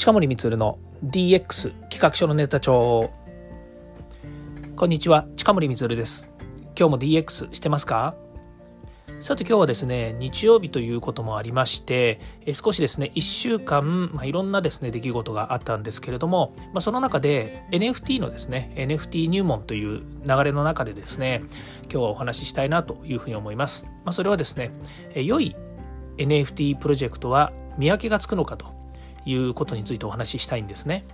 近森光の DX 企画書のネタ帳。こんにちは近森光です。今日も DX してますか？さて今日はですね日曜日ということもありまして少しですね1週間、まあ、いろんなですね出来事があったんですけれども、まあ、その中で NFT のですね NFT 入門という流れの中でですね今日はお話ししたいなというふうに思います、まあ、それはですね良い NFT プロジェクトは見分けがつくのかということについてお話ししたいんですね。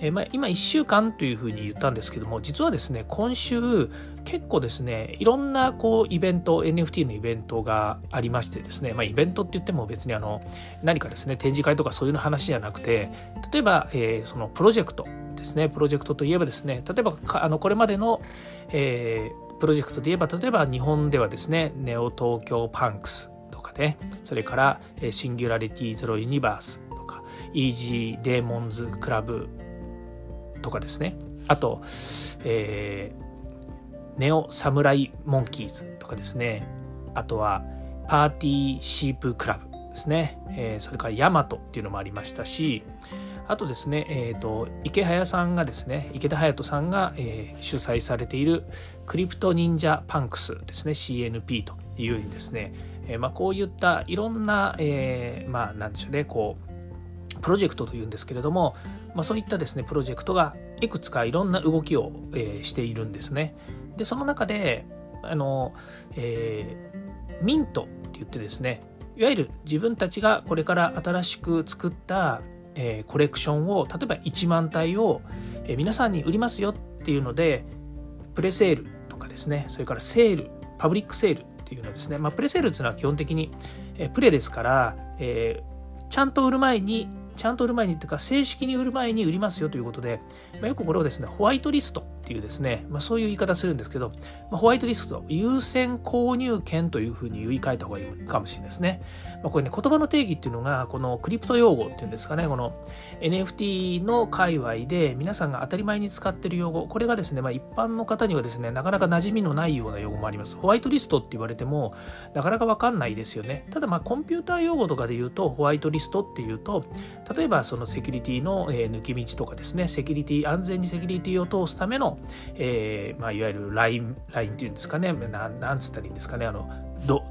えー、まあ、今1週間というふうに言ったんですけども実はですね今週結構ですねいろんなこうイベント NFT のイベントがありましてですね、まあ、イベントって言っても別にあの何かですね展示会とかそういうの話じゃなくて例えば、えー、そのプロジェクトですねプロジェクトといえばですね例えばあのこれまでの、えー、プロジェクトで言えば例えば日本ではですねネオ東京パンクスとか、ね、それからシンギュラリティゼロユニバースイージーデーモンズクラブとかですね。あと、えー、ネオサムライモンキーズとかですね。あとはパーティーシープクラブですね、えー、それからヤマトっていうのもありましたし。あとですね、えーと、池早さんがですね池田隼人さんが、えー、主催されているクリプト忍者パンクスですね。CNP というようにですね、えーまあ、こういったいろんな、えー、まあなんでしょうね。こうプロジェクトというんですけれども、まあ、そういったですねプロジェクトがいくつかいろんな動きを、えー、しているんですね。でその中であの、えー、ミントって言ってですねいわゆる自分たちがこれから新しく作った、えー、コレクションを例えば1万体を、えー、皆さんに売りますよっていうのでプレセールとかですねそれからセールパブリックセールっていうのですね、まあ、プレセールっていうのは基本的に、えー、プレですから、えー、ちゃんと売る前にちゃんと売る前にというか正式に売る前に売りますよということで、まあ、よくこれをですねホワイトリストっていうですね、まあ、そういう言い方するんですけど、まあ、ホワイトリスト優先購入権というふうに言い換えた方がいいかもしれないですね、まあ、これね言葉の定義っていうのがこのクリプト用語っていうんですかねこの NFT の界隈で皆さんが当たり前に使ってる用語これがですね、まあ、一般の方にはですねなかなか馴染みのないような用語もあります。ホワイトリストって言われてもなかなかわかんないですよね。ただまあコンピューター用語とかで言うとホワイトリストっていうと例えばそのセキュリティの抜き道とかですねセキュリティ安全にセキュリティを通すための、えーまあ、いわゆるラインラインっていうんですかね。ななんつったらいいんですかね。あの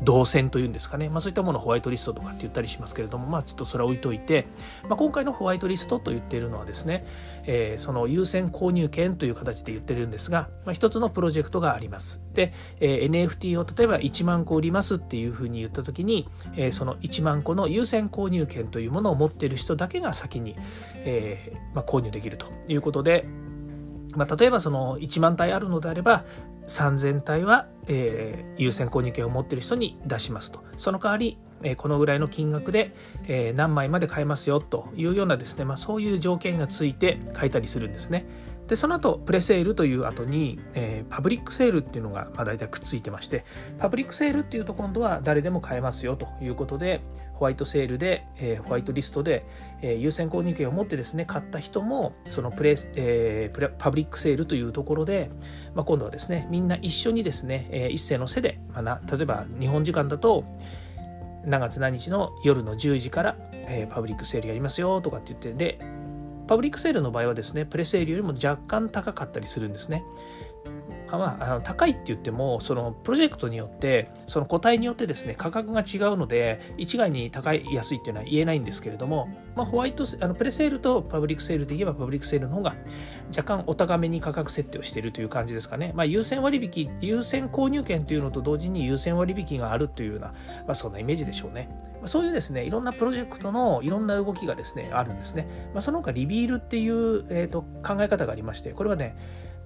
動線というんですかね、まあ、そういったものをホワイトリストとかって言ったりしますけれども、まあ、ちょっとそれは置いといて、まあ、今回のホワイトリストと言っているのはですね、えー、その優先購入権という形で言ってるんですが、まあ、一つのプロジェクトがあります。で、えー、NFT を例えば1万個売りますっていうふうに言った時に、えー、その1万個の優先購入権というものを持っている人だけが先に、えーまあ、購入できるということで、まあ、例えばその1万体あるのであれば3000体は、えー、優先購入権を持っている人に出しますと。その代わり、えー、このぐらいの金額で、えー、何枚まで買えますよというようなですね、まあ、そういう条件がついて書いたりするんですね。でその後プレセールという後に、えー、パブリックセールっていうのが、まあ、大体くっついてましてパブリックセールっていうと今度は誰でも買えますよということでホワイトセールで、えー、ホワイトリストで、えー、優先購入権を持ってですね買った人もそのプレ、えー、プレパブリックセールというところで、まあ、今度はですねみんな一緒にですね、えー、一斉の背で、まあ、な例えば日本時間だと何月何日の夜の10時から、えー、パブリックセールやりますよとかって言ってでパブリックセールの場合はですねプレセールよりも若干高かったりするんですね。まあ、あの高いって言ってもそのプロジェクトによってその個体によってですね価格が違うので一概に高い安いっていうのは言えないんですけれども、まあ、ホワイトあのプレセールとパブリックセールで言えばパブリックセールの方が若干お高めに価格設定をしているという感じですかね、まあ、優先割引優先購入権というのと同時に優先割引があるというような、まあ、そんなイメージでしょうね、まあ、そういうですねいろんなプロジェクトのいろんな動きがですねあるんですね、まあ、その他リビールっていう、えーと考え方がありましてこれはね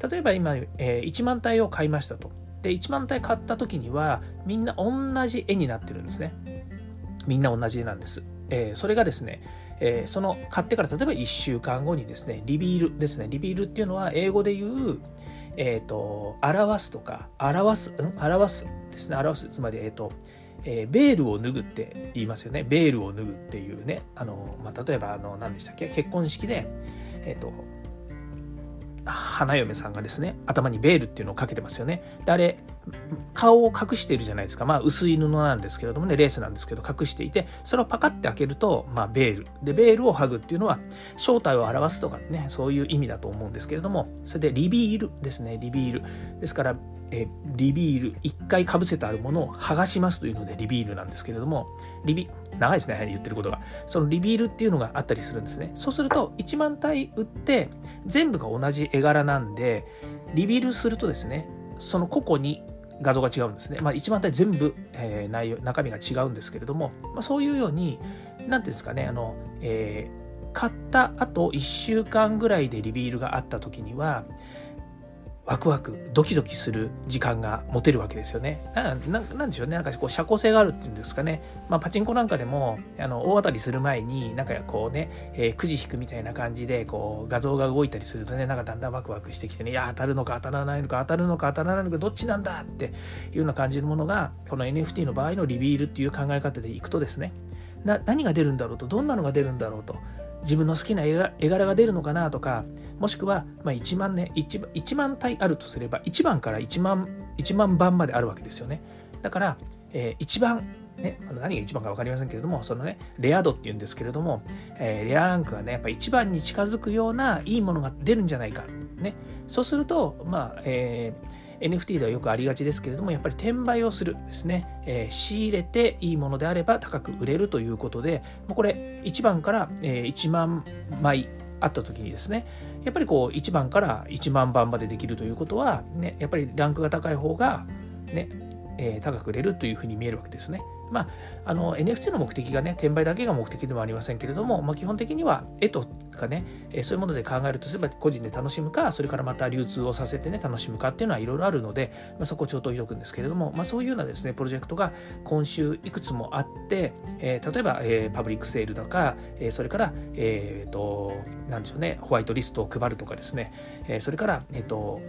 例えば今、えー、1万体を買いましたと。で、1万体買った時には、みんな同じ絵になってるんですね。みんな同じ絵なんです。えー、それがですね、えー、その買ってから例えば1週間後にですね、リビールですね。リビールっていうのは英語で言う、えっ、ー、と、表すとか、表す、ん表すですね。表す。つまり、えっ、と、えー、ベールを脱ぐって言いますよね。ベールを脱ぐっていうね。あの、まあ、例えば、あの、何でしたっけ？結婚式で、えっ、と、花嫁さんがですね頭にベールっていうのをかけてますよねであれ顔を隠しているじゃないですか。まあ、薄い布なんですけれどもね、レースなんですけど、隠していて、それをパカッて開けると、まあ、ベール。で、ベールを剥ぐっていうのは、正体を表すとかね、そういう意味だと思うんですけれども、それでリビールですね、リビール。ですから、えリビール、一回かぶせてあるものを剥がしますというので、リビールなんですけれども、リビ、長いですね、言ってることが。そのリビールっていうのがあったりするんですね。そうすると、1万体売って、全部が同じ絵柄なんで、リビールするとですね、その個々に画像が違うんですね。まあ、1万体全部、えー、内容、中身が違うんですけれども、まあ、そういうように、なんていうんですかね、あの、えー、買った後1週間ぐらいでリビールがあった時には、ワクワクドキドキする時間が持てるわけですよね。なんでしょうねなんかこう社交性があるっていうんですかね、まあ、パチンコなんかでもあの大当たりする前になんかこうね、えー、くじ引くみたいな感じでこう画像が動いたりするとねなんかだんだんワクワクしてきてねいや当たるのか当たらないのか当たるのか当たらないのかどっちなんだっていうような感じのものがこの NFT の場合のリビールっていう考え方でいくとですねな何が出るんだろうとどんなのが出るんだろうと自分の好きな絵柄が出るのかなとかもしくは、まあ、1万ね 1, 1万体あるとすれば1番から1万 ,1 万番まであるわけですよねだから、えー、1番ね、何が一番か分かりませんけれども、そのね、レア度っていうんですけれども、えー、レアランクがね、やっぱ一番に近づくようないいものが出るんじゃないか。ね。そうすると、まあ、えー NFT ではよくありがちですけれども、やっぱり転売をするですね、えー、仕入れていいものであれば高く売れるということで、もうこれ1番から、1万枚あった時にですね、やっぱりこう1番から1万番までできるということは、ね、やっぱりランクが高い方が、ね、えー、高く売れるというふうに見えるわけですね。まあ、あの NFT の目的がね、転売だけが目的でもありませんけれども、まあ、基本的には絵とかね、そういうもので考えるとすれば個人で楽しむか、それからまた流通をさせてね、楽しむかっていうのはいろいろあるので、まあ、そこをちょっと置いとくんですけれども、まあ、そういうようなですね、プロジェクトが今週いくつもあって、えー、例えば、えー、パブリックセールとか、えー、それから、えっ、と、なんでしょうね、ホワイトリストを配るとかですね、えそれから、えっ、と、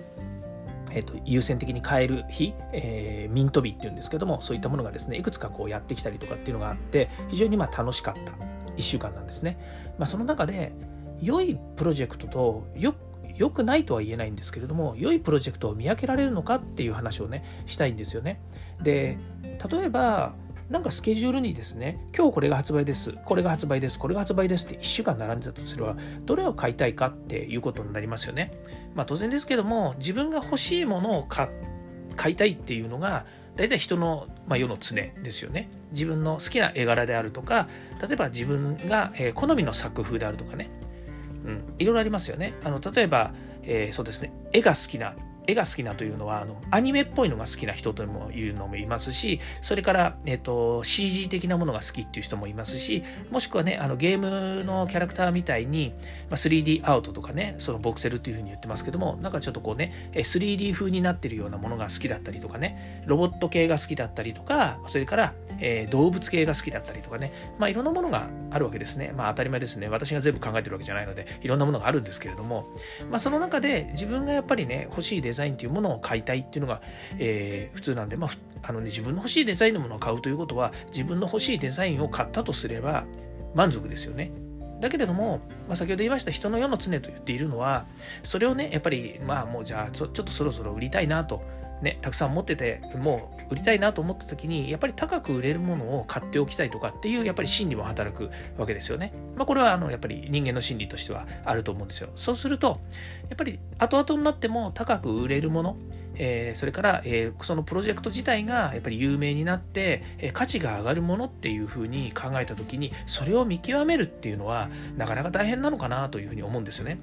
えーと、優先的に買える日、えー、ミント日っていうんですけどもそういったものがですねいくつかこうやってきたりとかっていうのがあって非常にまあ楽しかった1週間なんですね、まあ、その中で良いプロジェクトとよ良くないとは言えないんですけれども良いプロジェクトを見分けられるのかっていう話をねしたいんですよね。で例えばなんかスケジュールにですね、今日これが発売です、これが発売です、これが発売ですって1週間並んでたとすれば、どれを買いたいかっていうことになりますよね。まあ当然ですけども、自分が欲しいものを買買いたいっていうのが、大体人の、まあ、世の常ですよね。自分の好きな絵柄であるとか、例えば自分が、え、好みの作風であるとかね、うん、いろいろありますよね。あの例えば、えー、そうですね、絵が好きな絵が好きなというのはあのアニメっぽいのが好きな人というのもいますしそれから、えーと、CG 的なものが好きっていう人もいますしもしくはねあのゲームのキャラクターみたいに、まあ、3D アウトとかねそのボクセルっていうふうに言ってますけどもなんかちょっとこうね 3D 風になってるようなものが好きだったりとかねロボット系が好きだったりとかそれから、えー、動物系が好きだったりとかねまあいろんなものがあるわけですね。まあ当たり前ですね。私が全部考えてるわけじゃないのでいろんなものがあるんですけれどもまあその中で自分がやっぱりね欲しいデザインっていうものを買いたいっていうのが、えー、普通なんで、まあ、あのね、自分の欲しいデザインのものを買うということは、自分の欲しいデザインを買ったとすれば満足ですよね。だけれども、まあ、先ほど言いました人の世の常と言っているのは、それをね、やっぱり、まあもうじゃあちょ、ちょっとそろそろ売りたいなと。ね、たくさん持っててもう売りたいなと思った時にやっぱり高く売れるものを買っておきたいとかっていうやっぱり心理も働くわけですよね。まあ、これはあのやっぱり人間の心理としてはあると思うんですよ。そうするとやっぱり後々になっても高く売れるものえー、それから、えー、そのプロジェクト自体がやっぱり有名になって、えー、価値が上がるものっていうふうに考えた時にそれを見極めるっていうのはなかなか大変なのかなというふうに思うんですよね。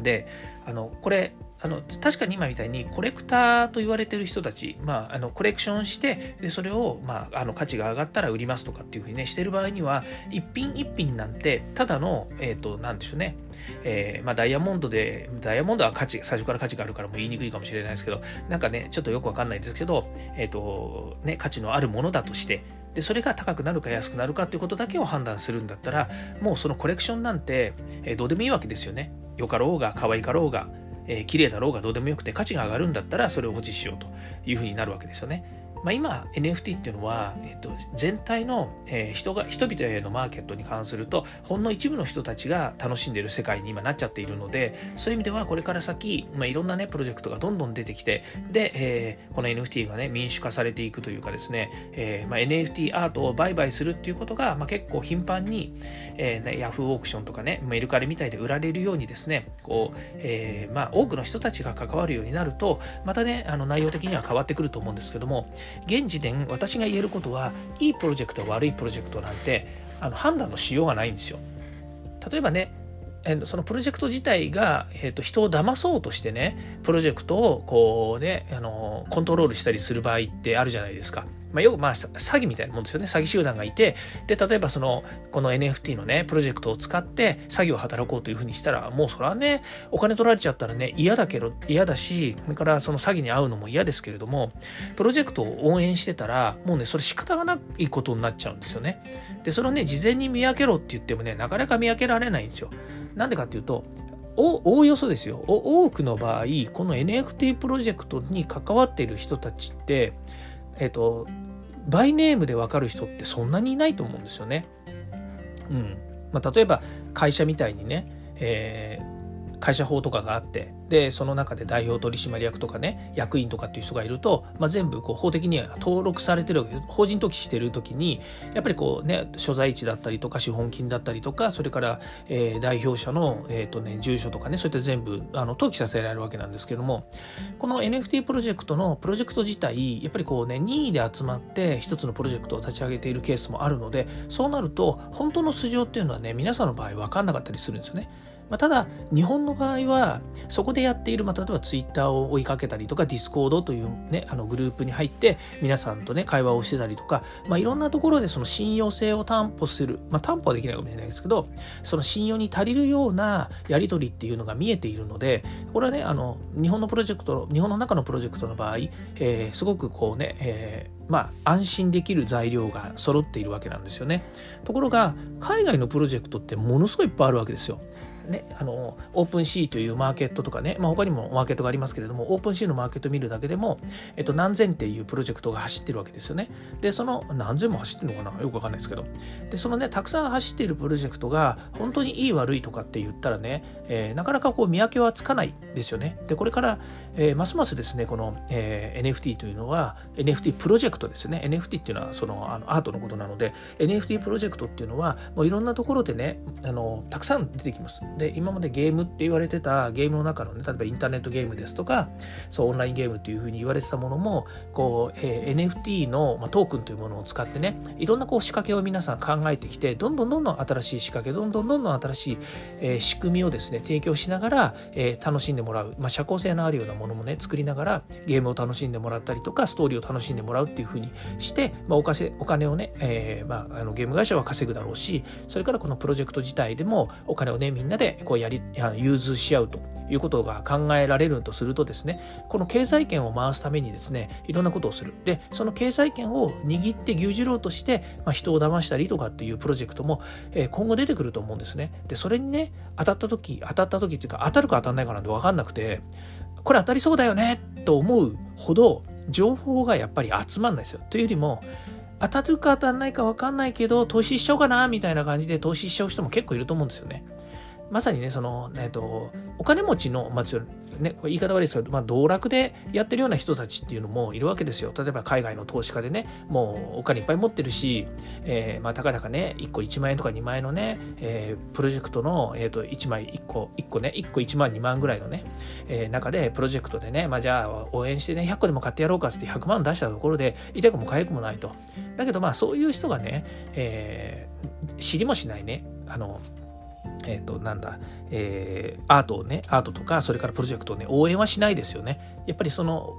であのこれあの確かに今みたいにコレクターと言われてる人たち、まあ、あのコレクションしてでそれを、まあ、あの価値が上がったら売りますとかっていうふうにねしてる場合には一品一品なんてただのえっ、ー、となんでしょうねえー、まあ、ダイヤモンドで、ダイヤモンドは価値、最初から価値があるからもう言いにくいかもしれないですけど、なんかね、ちょっとよくわかんないですけど、えっ、ー、と、ね、価値のあるものだとして、でそれが高くなるか安くなるかっていうことだけを判断するんだったらもうそのコレクションなんて、えー、どうでもいいわけですよね。よかろうが可愛かろうが、えー、綺麗だろうがどうでもよくて価値が上がるんだったらそれを保持しようというふうになるわけですよね。まあ、今 NFT っていうのは、えっと、全体の、えー、人が人々へのマーケットに関するとほんの一部の人たちが楽しんでいる世界に今なっちゃっているのでそういう意味ではこれから先、まあ、いろんなねプロジェクトがどんどん出てきてで、えー、この NFT がね民主化されていくというかですね、えーまあ、NFT アートを売買するっていうことが、まあ、結構頻繁に、えーね、ヤフーオークションとかねメルカリみたいで売られるようにですねこう、えーまあ、多くの人たちが関わるようになるとまたねあの内容的には変わってくると思うんですけども現時点私が言えることはいいプロジェクト悪いプロジェクトなんてあの判断のしようがないんですよ。例えばねそのプロジェクト自体が、えーと、人を騙そうとしてねプロジェクトをこうねあのコントロールしたりする場合ってあるじゃないですか。まあ、よくまあ詐欺みたいなもんですよね詐欺集団がいてで例えばそのこの NFT のねプロジェクトを使って詐欺を働こうというふうにしたらもうそれはねお金取られちゃったらね嫌だけど嫌だしそれからその詐欺に遭うのも嫌ですけれどもプロジェクトを応援してたらもうねそれ仕方がないことになっちゃうんですよね。でそれをね事前に見分けろって言ってもねなかなか見分けられないんですよ。なんでかっていうとおおおよそですよ多くの場合この NFT プロジェクトに関わっている人たちってえっ、とバイネームで分かる人ってそんなにいないと思うんですよね。うんまあ、例えば会社みたいにね、えー会社法とかがあってでその中で代表取締役とかね役員とかっていう人がいると、まあ、全部こう法的には登録されてる法人登記してる時にやっぱりこうね所在地だったりとか資本金だったりとかそれから、えー、代表者の、えーとね、住所とかねそういった全部あの登記させられるわけなんですけどもこの NFT プロジェクトのプロジェクト自体やっぱりこうね任意で集まって一つのプロジェクトを立ち上げているケースもあるのでそうなると本当の素性っていうのはね皆さんの場合分かんなかったりするんですよね。まあ、ただ、日本の場合は、そこでやっている、まあ、例えばツイッターを追いかけたりとか、ディスコードというね、あのグループに入って、皆さんとね、会話をしてたりとか、まあ、いろんなところでその信用性を担保する、まあ、担保はできないかもしれないですけど、その信用に足りるようなやり取りっていうのが見えているので、これはね、あの、日本のプロジェクト、日本の中のプロジェクトの場合、えー、すごくこうね、えーまあ、安心できる材料が揃っているわけなんですよね。ところが海外のプロジェクトってものすごいいっぱいあるわけですよ。ね、あのオープンシーというマーケットとかね、まあ、他にもマーケットがありますけれどもオープンシーのマーケット見るだけでも、えっと、何千っていうプロジェクトが走ってるわけですよね。でその何千も走ってるのかな？よくわかんないですけど。でそのねたくさん走っているプロジェクトが本当にいい悪いとかって言ったらね、えー、なかなかこう見分けはつかないですよね。でこれから、えー、ますますですねこの、えー、NFT というのは NFT プロジェクトですね。NFT っていうのはそのあのアートのことなので NFT プロジェクトっていうのはもういろんなところでねあのたくさん出てきます。で今までゲームって言われてたゲームの中のね例えばインターネットゲームですとかそうオンラインゲームっていうふうに言われてたものもこう、えー、NFT の、まあ、トークンというものを使ってねいろんなこう仕掛けを皆さん考えてきてどんどんどんどん新しい仕掛けどんどんどんどん新しい、えー、仕組みをですね提供しながら、えー、楽しんでもらう、まあ、社交性のあるようなものもね作りながらゲームを楽しんでもらったりとかストーリーを楽しんでもらうっていうふうにして、まあ、お金お金をね、えーまあ、あのゲーム会社は稼ぐだろうしそれからこのプロジェクト自体でもお金をねみんなでこうやり融通し合うということが考えられるとするとですねこの経済圏を回すためにですねいろんなことをする。でその経済圏を握って牛耳ろうとして、まあ、人を騙したりとかっていうプロジェクトも、えー、今後出てくると思うんですね。でそれにね当たった時当たった時っていうか当たるか当たんないかなんて分かんなくてこれ当たりそうだよねと思うほど情報がやっぱり集まんないですよ。というよりも当たるか当たらないか分かんないけど投資しちゃおうかなみたいな感じで投資しちゃう人も結構いると思うんですよね。まさにね、その、えっと、お金持ちの、まあ、ね、言い方悪いですけど、まあ、道楽でやってるような人たちっていうのもいるわけですよ。例えば海外の投資家でね、もうお金いっぱい持ってるし、えー、まあ、たかだかね、1個1万円とか2万円のね、えー、プロジェクトの、えー、と1枚1個、1個ね、1個1万2万ぐらいのね、えー、中でプロジェクトでね、まあ、じゃあ応援してね、100個でも買ってやろうかって100万出したところで、痛くも痒くもないと。だけどまあ、そういう人がね、えー、知りもしないね、あの、えっ、ー、と、なんだ、えー、アートをね、アートとか、それからプロジェクトをね、応援はしないですよね。やっぱりその、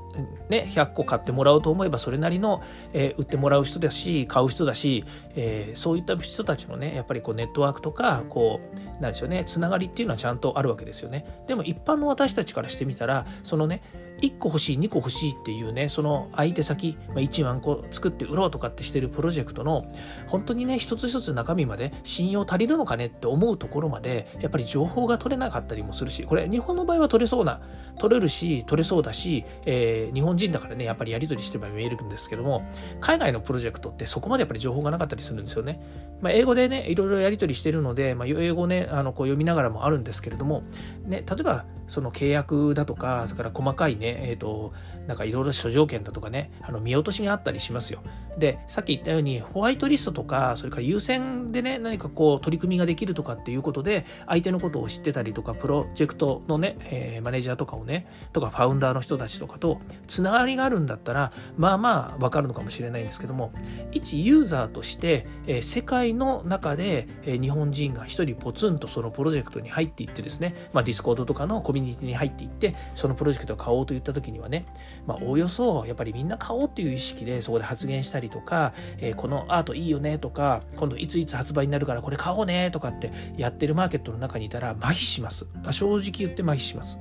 ね、100個買ってもらおうと思えば、それなりの、えー、売ってもらう人だし、買う人だし、えー、そういった人たちのね、やっぱりこう、ネットワークとか、こう、なんでしょうねつながりっていうのはちゃんとあるわけですよねでも一般の私たちからしてみたらそのね1個欲しい2個欲しいっていうねその相手先、まあ、1万個作って売ろうとかってしてるプロジェクトの本当にね一つ一つ中身まで信用足りるのかねって思うところまでやっぱり情報が取れなかったりもするしこれ日本の場合は取れそうな取れるし取れそうだし、えー、日本人だからねやっぱりやり取りしてれば見えるんですけども海外のプロジェクトってそこまでやっぱり情報がなかったりするんですよね、まあ、英語でねいろいろやり取りしてるので、まあ、英語ねあのこう読みながらもあるんですけれども、ね、例えばその契約だとかそれから細かいね、えーとなんかいろいろ諸条件だとかね、あの見落としがあったりしますよ。で、さっき言ったように、ホワイトリストとか、それから優先でね、何かこう取り組みができるとかっていうことで、相手のことを知ってたりとか、プロジェクトのね、えー、マネージャーとかをね、とかファウンダーの人たちとかとつながりがあるんだったら、まあまあわかるのかもしれないんですけども、一ユーザーとして、えー、世界の中で、えー、日本人が一人ポツンとそのプロジェクトに入っていってですね、まあ、ディスコードとかのコミュニティに入っていって、そのプロジェクトを買おうといった時にはね、まあ、おおよそやっぱりみんな買おうっていう意識でそこで発言したりとか、えー、このアートいいよねとか今度いついつ発売になるからこれ買おうねとかってやってるマーケットの中にいたら麻痺します正直言って麻痺します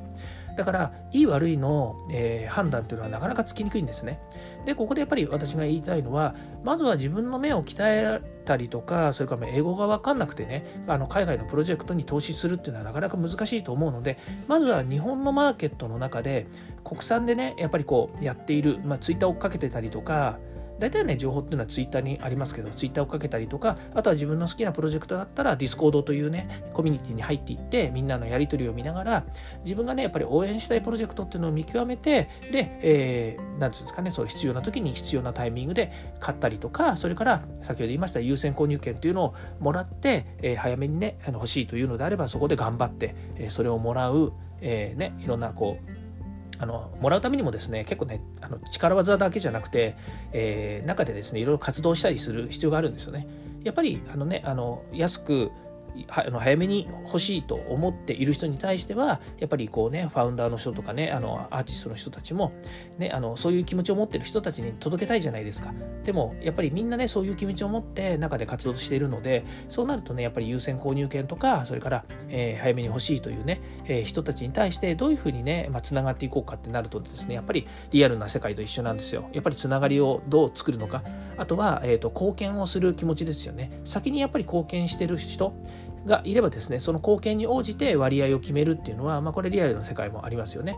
だからいい悪いの、えー、判断っていうのはなかなかつきにくいんですね。でここでやっぱり私が言いたいのはまずは自分の目を鍛えたりとかそれから英語が分かんなくてねあの海外のプロジェクトに投資するっていうのはなかなか難しいと思うのでまずは日本のマーケットの中で国産でねやっぱりこうやっている、まあ、ツイッター追っかけてたりとか大体ね、情報っていうのはツイッターにありますけど、ツイッター追っかけたりとか、あとは自分の好きなプロジェクトだったら、ディスコードというね、コミュニティに入っていって、みんなのやり取りを見ながら、自分がね、やっぱり応援したいプロジェクトっていうのを見極めて、で、えー、なんていうんですかね、そう必要な時に必要なタイミングで買ったりとか、それから先ほど言いました優先購入権っていうのをもらって、えー、早めにね、あの欲しいというのであれば、そこで頑張って、えー、それをもらう、えー、ね、いろんなこう、あのもらうためにもですね結構ねあの力技だけじゃなくて、えー、中でですねいろいろ活動したりする必要があるんですよね。やっぱりあのねあの安くあの早めに欲しいと思っている人に対してはやっぱりこうねファウンダーの人とかねあのアーティストの人たちも、ね、あのそういう気持ちを持ってる人たちに届けたいじゃないですか。でもやっぱりみんなねそういう気持ちを持って中で活動しているのでそうなるとねやっぱり優先購入権とかそれから、えー、早めに欲しいというね、えー、人たちに対してどういうふうにねつな、まあ、がっていこうかってなるとですねやっぱりリアルな世界と一緒なんですよ。やっぱりつながりをどう作るのか。あとは、えーと貢献をする気持ちですよね。先にやっぱり貢献してる人がいればですねその貢献に応じて割合を決めるっていうのは、まあ、これリアルな世界もありますよね。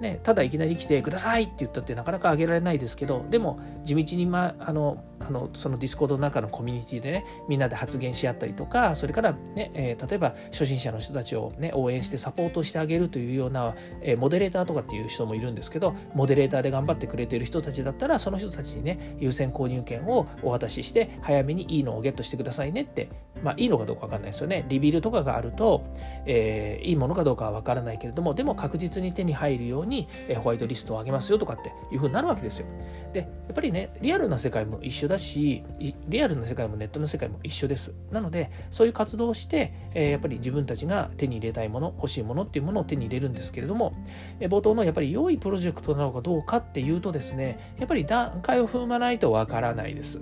ね、ただいきなり来てくださいって言ったってなかなかあげられないですけどでも地道に、ま、あのあのその Discord の中のコミュニティでねみんなで発言し合ったりとかそれからね、えー、例えば初心者の人たちを、ね、応援してサポートしてあげるというような、えー、モデレーターとかっていう人もいるんですけどモデレーターで頑張ってくれてる人たちだったらその人たちにね優先購入権をお渡しして早めにいいのをゲットしてくださいねってまあいいのかどうかわかんないですよねリビールとかがあると、えー、いいものかどうかはわからないけれどもでも確実に手に入るように、えホワイトリストを上げますよとかっていうふうになるわけですよでやっぱりねリアルな世界も一緒だしリアルな世界もネットの世界も一緒です。なので、そういう活動をして、えー、やっぱり自分たちが手に入れたいもの、欲しいものっていうものを手に入れるんですけれども、えー、冒頭のやっぱり良いプロジェクトなのかどうかっていうとですね、やっぱり段階を踏まないとわからないです。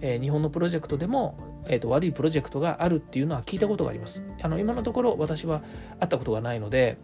えー、日本のプロジェクトでも、えーと、悪いプロジェクトがあるっていうのは聞いたことがあります。あの今のところ私は会ったことがないので、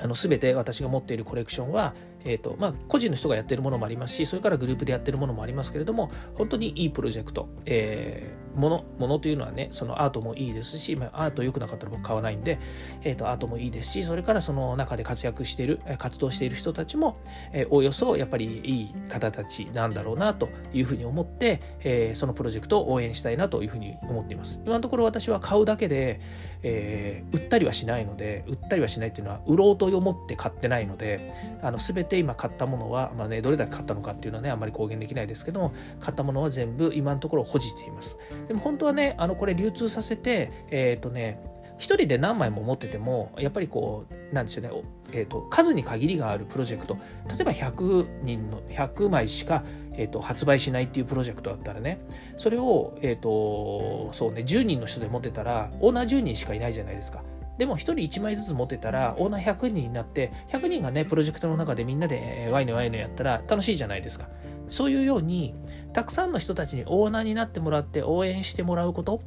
あの全て私が持っているコレクションは、えーとまあ、個人の人がやってるものもありますしそれからグループでやってるものもありますけれども本当にいいプロジェクト、えー、ものものというのはねそのアートもいいですし、まあ、アート良くなかったら僕買わないんで、えーと、アートもいいですしそれからその中で活躍している活動している人たちも、えー、おおよそやっぱりいい方たちなんだろうなというふうに思って、えー、そのプロジェクトを応援したいなというふうに思っています今のところ私は買うだけで、えー、売ったりはしないので売ったりはしないっていうのは売ろうと思って買ってないのであの全て今買ったものはは、まあね、どれだけ買ったのかっていうのはね、あんまり公言できないですけども、買ったものは全部今のところ保持しています。でも本当はね、あのこれ流通させて、えっ、ー、とね、1人で何枚も持っててもやっぱりこうなんでしょうね、えーと、数に限りがあるプロジェクト例えば100人の100枚しか、えーと、発売しないっていうプロジェクトだったらねそれを、えーとそうね、10人の人で持ってたらオーナー10人しかいないじゃないですか。でも1人1枚ずつ持ってたら、オーナー100人になって、100人がね、プロジェクトの中でみんなでワイのワイのやったら楽しいじゃないですか。そういうように、たくさんの人たちにオーナーになってもらって応援してもらうこと、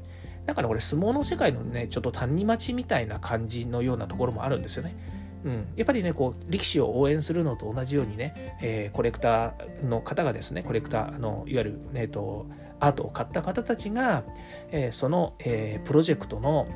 なんかねこれ相撲の世界のねちょっと谷町みたいな感じのようなところもあるんですよね。うん、やっぱりねこう力士を応援するのと同じようにね、えー、コレクターの方がですねコレクターのいわゆる、えーと、アートを買った方たちが、えー、その、えー、プロジェクトの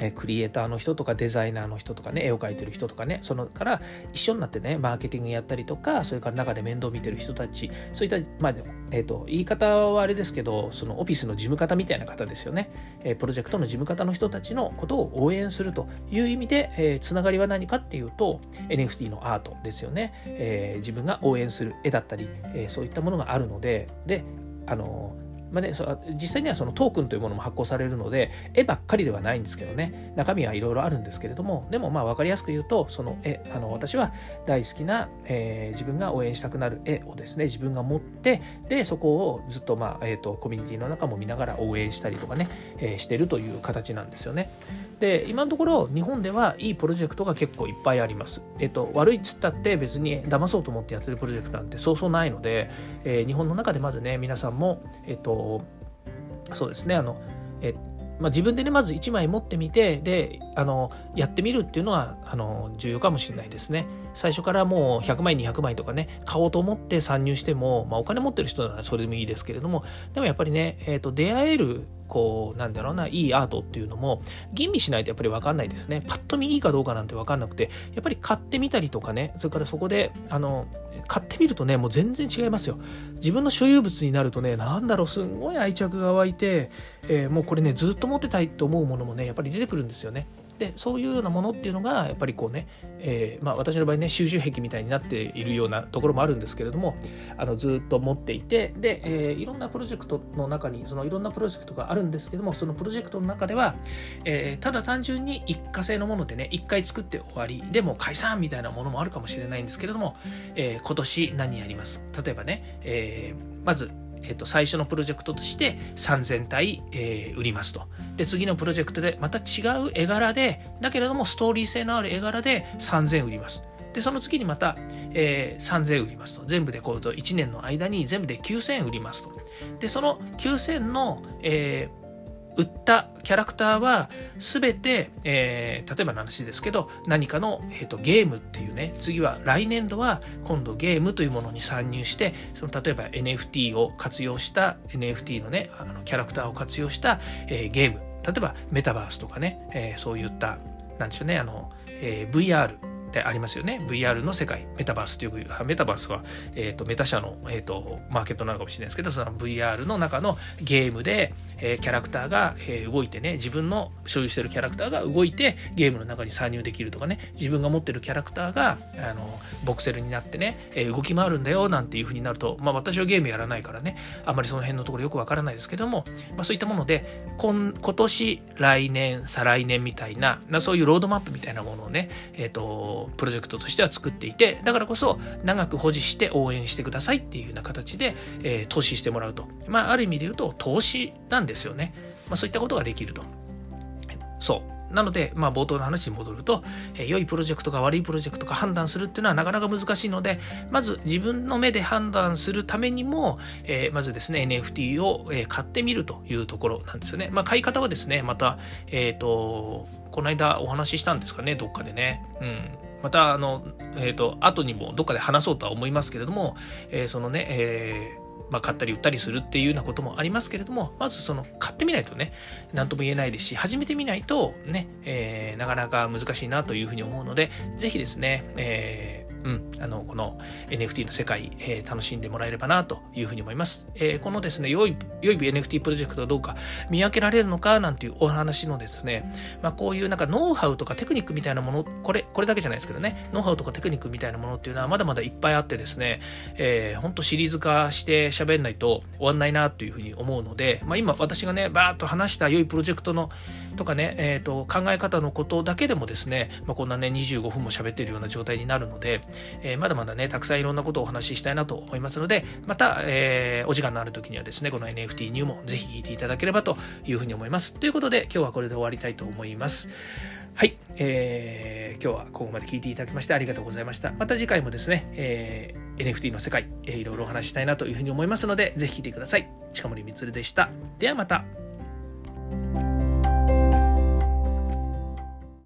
えクリエイターの人とかデザイナーの人とかね絵を描いてる人とかねそのから一緒になってねマーケティングやったりとかそれから中で面倒見てる人たちそういったまあえーと、言い方はあれですけどそのオフィスの事務方みたいな方ですよね、え、プロジェクトの事務方の人たちのことを応援するという意味で、えー、つながりは何かっていうと NFT のアートですよね、えー、自分が応援する絵だったり、えそういったものがあるのでであのまあね、実際にはそのトークンというものも発行されるので絵ばっかりではないんですけどね中身はいろいろあるんですけれどもでもまあ分かりやすく言うとその絵あの私は大好きな、えー、自分が応援したくなる絵をですね自分が持ってでそこをずっと,、まあえーと、コミュニティの中も見ながら応援したりとかね、えー、してるという形なんですよね。で今のところ日本ではいいプロジェクトが結構いっぱいあります。えっ、と悪いっつったって別に騙そうと思ってやってるプロジェクトなんてそうそうないので、えー、日本の中でまずね皆さんもえっ、とそうですねあのえまあ、自分でねまず1枚持ってみてであのやってみるっていうのはあの重要かもしれないですね。最初からもう100枚200枚とかね買おうと思って参入しても、まあ、お金持ってる人ならそれでもいいですけれどもでもやっぱりね、えーと、出会えるこうなんだろうないいアートっていうのも吟味しないとやっぱり分かんないですね。パッと見いいかどうかなんて分かんなくてやっぱり買ってみたりとかねそれからそこであの買ってみるとねもう全然違いますよ。自分の所有物になるとね何だろうすんごい愛着が湧いて、えー、もうこれねずっと持ってたいと思うものもねやっぱり出てくるんですよね。でそういうようなものっていうのがやっぱりこうね、えー、まあ、私の場合ね収集癖みたいになっているようなところもあるんですけれどもあのずっと持っていてで、えー、いろんなプロジェクトの中にそのいろんなプロジェクトがあるんですけどもそのプロジェクトの中では、えー、ただ単純に一過性のものでね一回作って終わりでも解散みたいなものもあるかもしれないんですけれども、え今年何やります？例えばね、えまずえー、と最初のプロジェクトとして3000体、えー、売りますと。で次のプロジェクトでまた違う絵柄でだけれどもストーリー性のある絵柄で3000売ります。でその次にまた、えー、3000売りますと全部でこうと1年の間に全部で9000売りますとでその9000の、えー、売ったキャラクターは全て、えー、例えばの話ですけど何かの、えーと、ゲームっていうね次は来年度は今度ゲームというものに参入してその例えば NFT を活用した NFT のねあのキャラクターを活用した、えー、ゲーム。例えばメタバースとかね、えー、そういったなんでしょうねあの、えー、VR ってありますよね。VR の世界。メタバースというメタバースは、えーと、メタ社の、えーと、マーケットなのかもしれないですけどその VR の中のゲームで、えー、キャラクターが、えー、動いてね自分の所有してるキャラクターが動いてゲームの中に参入できるとかね自分が持ってるキャラクターがあのボクセルになってね、えー、動き回るんだよなんていう風になると、まあ、私はゲームやらないからねあんまりその辺のところよくわからないですけども、まあ、そういったもので今今年来年再来年みたいな、まあ、そういうロードマップみたいなものをね、えーとプロジェクトとしては作っていてだからこそ長く保持して応援してくださいっていうような形で、えー、投資してもらうと、まあ、ある意味で言うと投資なんですよね、まあ、そういったことができるとそうなので、まあ、冒頭の話に戻ると、えー、良いプロジェクトか悪いプロジェクトか判断するっていうのはなかなか難しいので、まず自分の目で判断するためにも、えー、まずですね、NFT を、えー、買ってみるというところなんですよね。まあ、買い方はですね、また、えっ、と、この間お話ししたんですかね、どっかでね。うん。また、あの、えっ、ー、と、後にもどっかで話そうとは思いますけれども、えー、そのね、えーまあ、買ったり売ったりするっていうようなこともありますけれども、まずその買ってみないとね、何とも言えないですし、始めてみないとね、えー、なかなか難しいなというふうに思うので、ぜひですね、えーうん、あのこの NFT の世界、えー、楽しんでもらえればなというふうに思います。えー、このですね、良い、良い NFT プロジェクトはどうか見分けられるのかなんていうお話のですね、まあ、こういうなんかノウハウとかテクニックみたいなもの、これ、これだけじゃないですけどね、ノウハウとかテクニックみたいなものっていうのはまだまだいっぱいあってですね、えー、ほんとシリーズ化して喋んないと終わんないなというふうに思うので、まあ、今私がね、バーッと話した良いプロジェクトのとかね、えーと、考え方のことだけでもですね、まあ、こんなね25分も喋ってるような状態になるので、えー、まだまだねたくさんいろんなことをお話ししたいなと思いますのでまた、えー、お時間のある時にはですねこの NFT ニューもぜひ聞いていただければというふうに思います。ということで今日はこれで終わりたいと思います。はい、えー、今日はここまで聞いていただきましてありがとうございました。また次回もですね、えー、NFT の世界、えー、いろいろお話したいなというふうに思いますのでぜひ聞いてください。近森光でした。ではまた。